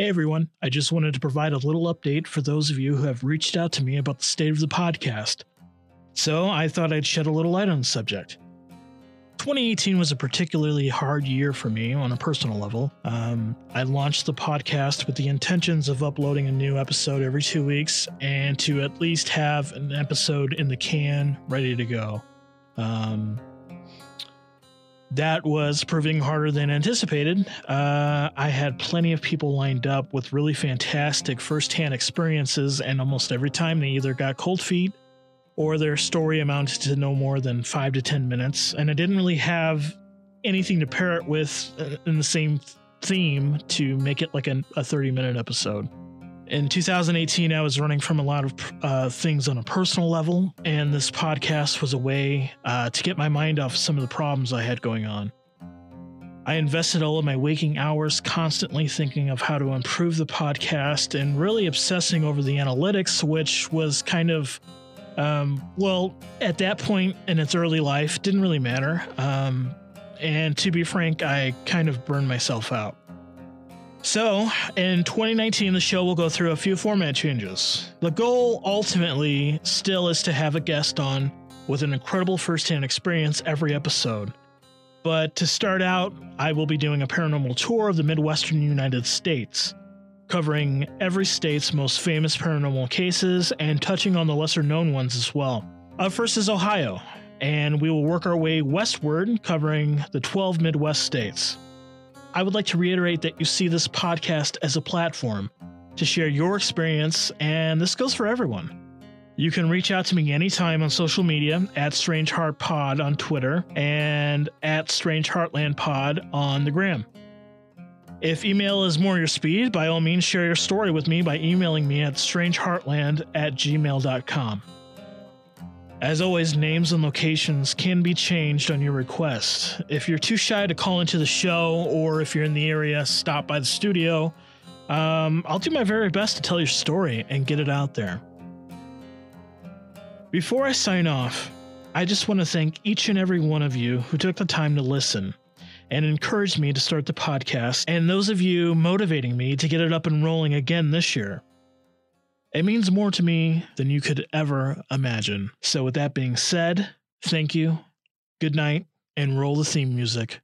Hey everyone, I just wanted to provide a little update for those of you who have reached out to me about the state of the podcast. So I thought I'd shed a little light on the subject. 2018 was a particularly hard year for me on a personal level. Um, I launched the podcast with the intentions of uploading a new episode every two weeks and to at least have an episode in the can ready to go. Um, that was proving harder than anticipated. Uh, I had plenty of people lined up with really fantastic firsthand experiences, and almost every time they either got cold feet or their story amounted to no more than five to 10 minutes. And I didn't really have anything to pair it with uh, in the same theme to make it like a, a 30 minute episode in 2018, I was running from a lot of uh, things on a personal level, and this podcast was a way uh, to get my mind off some of the problems I had going on. I invested all of my waking hours constantly thinking of how to improve the podcast and really obsessing over the analytics, which was kind of, um, well, at that point in its early life, didn't really matter. Um, and to be frank, I kind of burned myself out. So, in 2019, the show will go through a few format changes. The goal ultimately still is to have a guest on with an incredible firsthand experience every episode. But to start out, I will be doing a paranormal tour of the Midwestern United States, covering every state's most famous paranormal cases and touching on the lesser known ones as well. Up first is Ohio, and we will work our way westward, covering the 12 Midwest states. I would like to reiterate that you see this podcast as a platform to share your experience, and this goes for everyone. You can reach out to me anytime on social media at Strange Heart Pod on Twitter and at Strange Heartland Pod on the gram. If email is more your speed, by all means share your story with me by emailing me at strangeheartland at gmail.com. As always, names and locations can be changed on your request. If you're too shy to call into the show, or if you're in the area, stop by the studio. Um, I'll do my very best to tell your story and get it out there. Before I sign off, I just want to thank each and every one of you who took the time to listen and encouraged me to start the podcast, and those of you motivating me to get it up and rolling again this year. It means more to me than you could ever imagine. So, with that being said, thank you, good night, and roll the theme music.